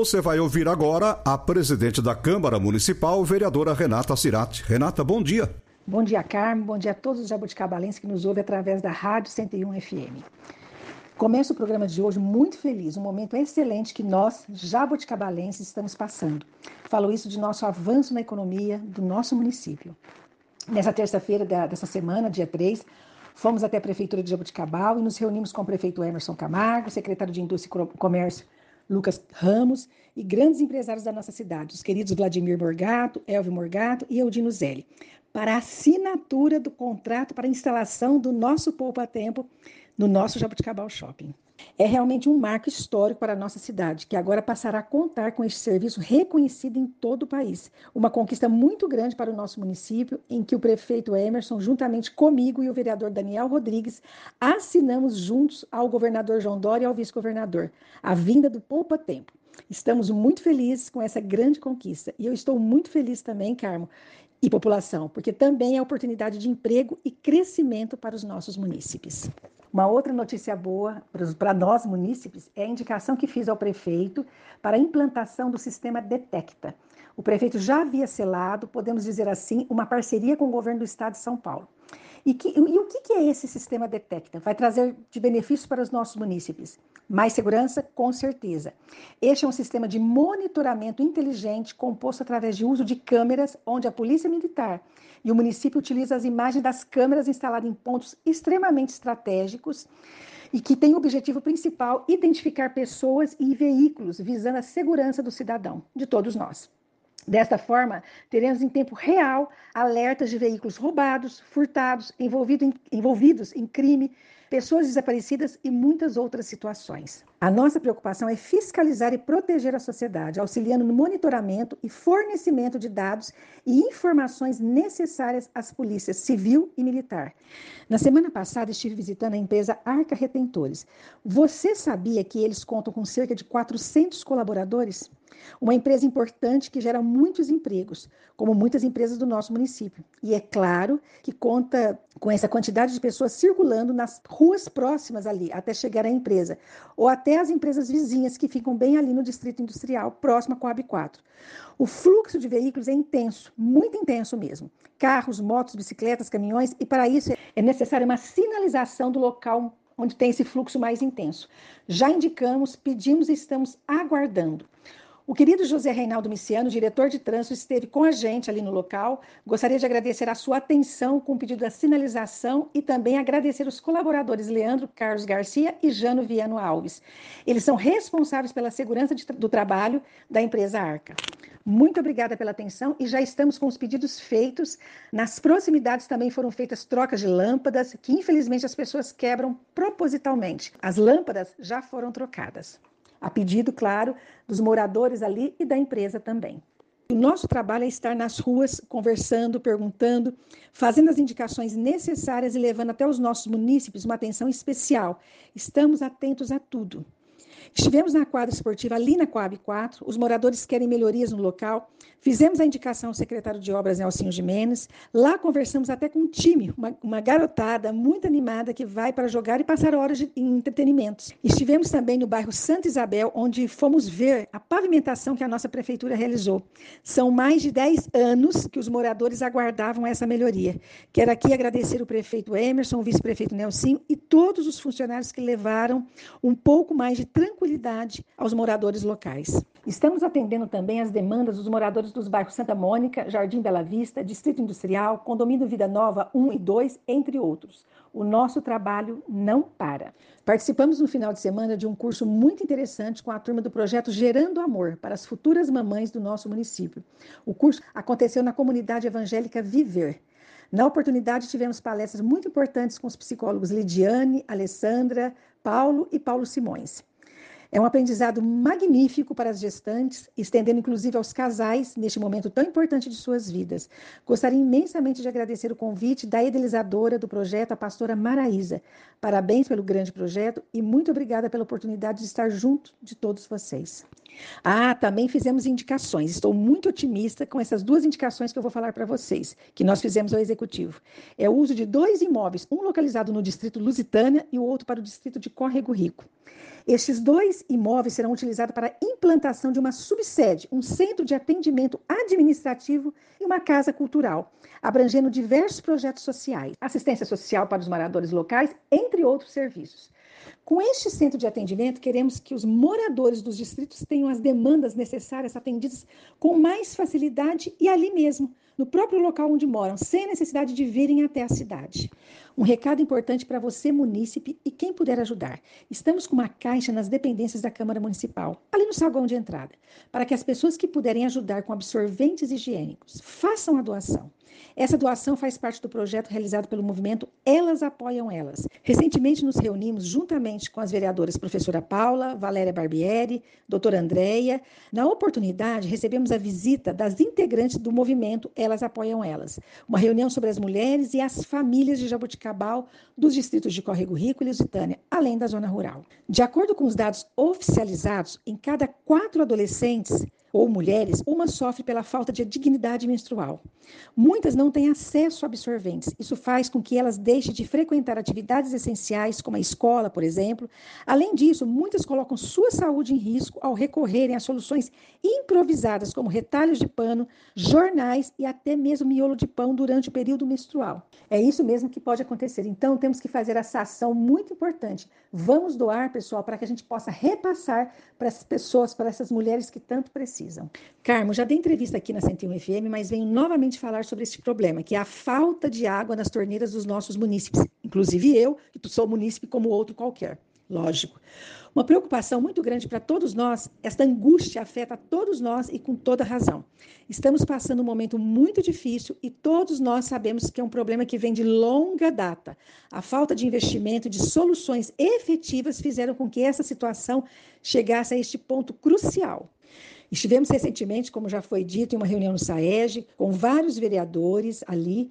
Você vai ouvir agora a presidente da Câmara Municipal, vereadora Renata Cirati. Renata, bom dia. Bom dia, Carmen. Bom dia a todos os jabuticabalenses que nos ouvem através da Rádio 101 FM. Começo o programa de hoje muito feliz, um momento excelente que nós, jabuticabalenses, estamos passando. Falo isso de nosso avanço na economia do nosso município. Nessa terça-feira dessa semana, dia 3, fomos até a Prefeitura de Jabuticabal e nos reunimos com o prefeito Emerson Camargo, secretário de Indústria e Comércio Lucas Ramos e grandes empresários da nossa cidade, os queridos Vladimir Morgato, Elvio Morgato e Eudino Zelli, para a assinatura do contrato para a instalação do nosso Poupa Tempo no nosso Jabuticabal Shopping. É realmente um marco histórico para a nossa cidade, que agora passará a contar com este serviço reconhecido em todo o país. Uma conquista muito grande para o nosso município, em que o prefeito Emerson, juntamente comigo e o vereador Daniel Rodrigues, assinamos juntos ao governador João Dória e ao vice-governador a vinda do Poupa Tempo. Estamos muito felizes com essa grande conquista. E eu estou muito feliz também, Carmo, e população, porque também é oportunidade de emprego e crescimento para os nossos munícipes. Uma outra notícia boa para nós munícipes é a indicação que fiz ao prefeito para a implantação do sistema Detecta. O prefeito já havia selado, podemos dizer assim, uma parceria com o governo do estado de São Paulo. E, que, e o que, que é esse sistema Detecta? Vai trazer de benefício para os nossos munícipes? Mais segurança? Com certeza. Este é um sistema de monitoramento inteligente composto através de uso de câmeras, onde a Polícia Militar e o município utiliza as imagens das câmeras instaladas em pontos extremamente estratégicos e que tem o objetivo principal identificar pessoas e veículos visando a segurança do cidadão, de todos nós. Desta forma, teremos em tempo real alertas de veículos roubados, furtados, envolvido em, envolvidos em crime, pessoas desaparecidas e muitas outras situações. A nossa preocupação é fiscalizar e proteger a sociedade, auxiliando no monitoramento e fornecimento de dados e informações necessárias às polícias civil e militar. Na semana passada, estive visitando a empresa Arca Retentores. Você sabia que eles contam com cerca de 400 colaboradores? Uma empresa importante que gera muitos empregos, como muitas empresas do nosso município. E é claro que conta com essa quantidade de pessoas circulando nas ruas próximas ali, até chegar à empresa, ou até as empresas vizinhas que ficam bem ali no distrito industrial, próximo à Coab 4. O fluxo de veículos é intenso, muito intenso mesmo. Carros, motos, bicicletas, caminhões, e para isso é necessária uma sinalização do local onde tem esse fluxo mais intenso. Já indicamos, pedimos e estamos aguardando. O querido José Reinaldo Miciano, diretor de trânsito, esteve com a gente ali no local. Gostaria de agradecer a sua atenção com o pedido da sinalização e também agradecer os colaboradores Leandro Carlos Garcia e Jano Viano Alves. Eles são responsáveis pela segurança de, do trabalho da empresa Arca. Muito obrigada pela atenção e já estamos com os pedidos feitos. Nas proximidades também foram feitas trocas de lâmpadas, que infelizmente as pessoas quebram propositalmente. As lâmpadas já foram trocadas a pedido, claro, dos moradores ali e da empresa também. O nosso trabalho é estar nas ruas, conversando, perguntando, fazendo as indicações necessárias e levando até os nossos munícipes uma atenção especial. Estamos atentos a tudo. Estivemos na quadra esportiva ali na Coab 4, os moradores querem melhorias no local. Fizemos a indicação ao secretário de obras, Nelsinho Jimenez. Lá conversamos até com um time, uma, uma garotada muito animada que vai para jogar e passar horas de entretenimentos. Estivemos também no bairro Santa Isabel, onde fomos ver a pavimentação que a nossa prefeitura realizou. São mais de 10 anos que os moradores aguardavam essa melhoria. Quero aqui agradecer o prefeito Emerson, o vice-prefeito Nelsinho e todos os funcionários que levaram um pouco mais de tranquilidade tranquilidade aos moradores locais. Estamos atendendo também as demandas dos moradores dos bairros Santa Mônica, Jardim Bela Vista, Distrito Industrial, Condomínio Vida Nova 1 e 2, entre outros. O nosso trabalho não para. Participamos no final de semana de um curso muito interessante com a turma do projeto Gerando Amor para as futuras mamães do nosso município. O curso aconteceu na comunidade evangélica Viver. Na oportunidade, tivemos palestras muito importantes com os psicólogos Lidiane, Alessandra, Paulo e Paulo Simões. É um aprendizado magnífico para as gestantes, estendendo inclusive aos casais neste momento tão importante de suas vidas. Gostaria imensamente de agradecer o convite da idealizadora do projeto, a pastora Maraísa. Parabéns pelo grande projeto e muito obrigada pela oportunidade de estar junto de todos vocês. Ah, também fizemos indicações. Estou muito otimista com essas duas indicações que eu vou falar para vocês, que nós fizemos ao executivo. É o uso de dois imóveis, um localizado no distrito Lusitânia e o outro para o distrito de Córrego Rico. Estes dois imóveis serão utilizados para a implantação de uma subsede, um centro de atendimento administrativo e uma casa cultural, abrangendo diversos projetos sociais, assistência social para os moradores locais, entre outros serviços. Com este centro de atendimento, queremos que os moradores dos distritos tenham as demandas necessárias atendidas com mais facilidade e ali mesmo, no próprio local onde moram, sem necessidade de virem até a cidade. Um recado importante para você, munícipe, e quem puder ajudar. Estamos com uma caixa nas dependências da Câmara Municipal, ali no saguão de entrada, para que as pessoas que puderem ajudar com absorventes higiênicos façam a doação. Essa doação faz parte do projeto realizado pelo movimento Elas Apoiam Elas. Recentemente nos reunimos juntamente com as vereadoras professora Paula, Valéria Barbieri, doutora Andréia. Na oportunidade, recebemos a visita das integrantes do movimento Elas Apoiam Elas, uma reunião sobre as mulheres e as famílias de Jabuticabal dos distritos de Córrego Rico e Lusitânia, além da zona rural. De acordo com os dados oficializados, em cada quatro adolescentes, ou mulheres, uma sofre pela falta de dignidade menstrual. Muitas não têm acesso a absorventes. Isso faz com que elas deixem de frequentar atividades essenciais, como a escola, por exemplo. Além disso, muitas colocam sua saúde em risco ao recorrerem a soluções improvisadas, como retalhos de pano, jornais e até mesmo miolo de pão durante o período menstrual. É isso mesmo que pode acontecer. Então, temos que fazer essa ação muito importante. Vamos doar, pessoal, para que a gente possa repassar para essas pessoas, para essas mulheres que tanto precisam precisam. Carmo, já dei entrevista aqui na 101 FM, mas venho novamente falar sobre este problema, que é a falta de água nas torneiras dos nossos munícipes, inclusive eu, que sou munícipe como outro qualquer. Lógico. Uma preocupação muito grande para todos nós, esta angústia afeta todos nós e com toda razão. Estamos passando um momento muito difícil e todos nós sabemos que é um problema que vem de longa data. A falta de investimento de soluções efetivas fizeram com que essa situação chegasse a este ponto crucial. Estivemos recentemente, como já foi dito, em uma reunião no SAEG, com vários vereadores ali,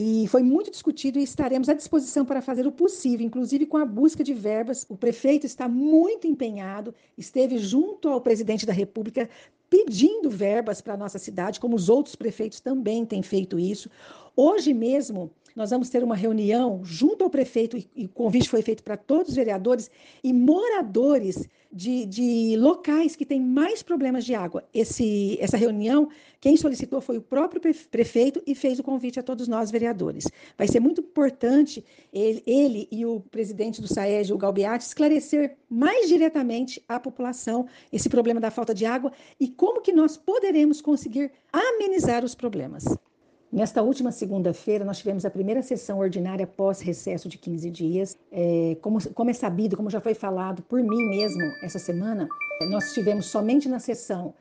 e foi muito discutido e estaremos à disposição para fazer o possível, inclusive com a busca de verbas. O prefeito está muito empenhado, esteve junto ao presidente da República pedindo verbas para a nossa cidade, como os outros prefeitos também têm feito isso. Hoje mesmo, nós vamos ter uma reunião junto ao prefeito, e o convite foi feito para todos os vereadores e moradores de, de locais que têm mais problemas de água. Esse, essa reunião, quem solicitou foi o próprio prefeito e fez o convite a todos nós, vereadores. Vai ser muito importante ele, ele e o presidente do SAEG, o Galbiati, esclarecer mais diretamente à população esse problema da falta de água e como que nós poderemos conseguir amenizar os problemas. Nesta última segunda-feira, nós tivemos a primeira sessão ordinária pós-recesso de 15 dias. É, como, como, é sabido, como já foi falado por mim mesmo essa semana, nós tivemos somente na sessão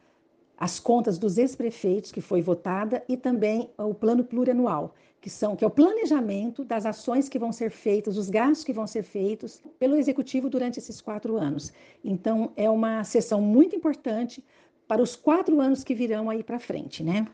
as contas dos ex-prefeitos, que foi votada, e também o plano plurianual, que, são, que é o planejamento das ações que vão ser feitas, os gastos que vão ser feitos pelo Executivo durante esses quatro anos. Então, é uma sessão muito importante para os quatro anos que virão aí para frente, né?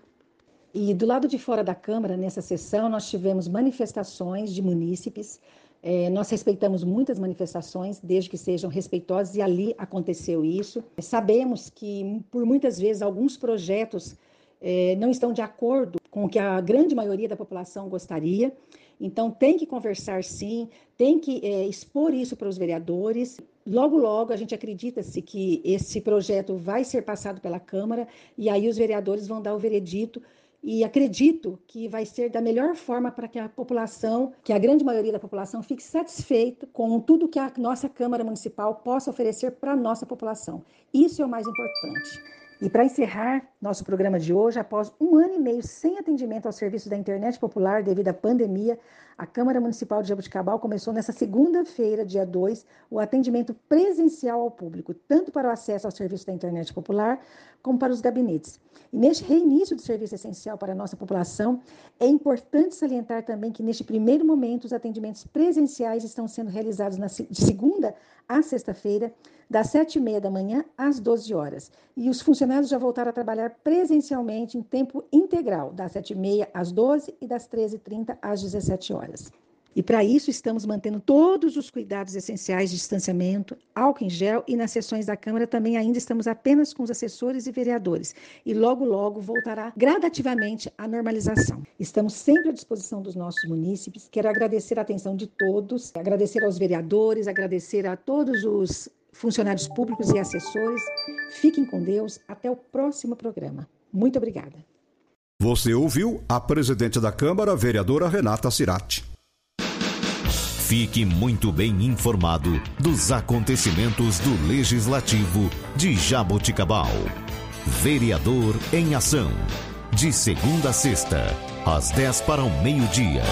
E do lado de fora da Câmara, nessa sessão, nós tivemos manifestações de munícipes. É, nós respeitamos muitas manifestações, desde que sejam respeitosas, e ali aconteceu isso. Sabemos que, por muitas vezes, alguns projetos é, não estão de acordo com o que a grande maioria da população gostaria. Então, tem que conversar sim, tem que é, expor isso para os vereadores. Logo, logo, a gente acredita-se que esse projeto vai ser passado pela Câmara e aí os vereadores vão dar o veredito e acredito que vai ser da melhor forma para que a população, que a grande maioria da população, fique satisfeita com tudo que a nossa Câmara Municipal possa oferecer para a nossa população. Isso é o mais importante. E para encerrar nosso programa de hoje, após um ano e meio sem atendimento ao serviço da internet popular devido à pandemia, A Câmara Municipal de Jabuticabal começou nessa segunda-feira, dia 2, o atendimento presencial ao público, tanto para o acesso ao serviço da internet popular, como para os gabinetes. E neste reinício do serviço essencial para a nossa população, é importante salientar também que neste primeiro momento os atendimentos presenciais estão sendo realizados de segunda a sexta-feira, das sete e meia da manhã às 12 horas. E os funcionários já voltaram a trabalhar presencialmente em tempo integral, das sete e meia às 12 e das 13h30 às 17 horas. E para isso estamos mantendo todos os cuidados essenciais de distanciamento, álcool em gel e nas sessões da Câmara também ainda estamos apenas com os assessores e vereadores. E logo, logo voltará gradativamente a normalização. Estamos sempre à disposição dos nossos munícipes. Quero agradecer a atenção de todos, agradecer aos vereadores, agradecer a todos os funcionários públicos e assessores. Fiquem com Deus. Até o próximo programa. Muito obrigada. Você ouviu a presidente da Câmara, vereadora Renata Cirati. Fique muito bem informado dos acontecimentos do Legislativo de Jaboticabal. Vereador em Ação. De segunda a sexta, às 10 para o meio-dia.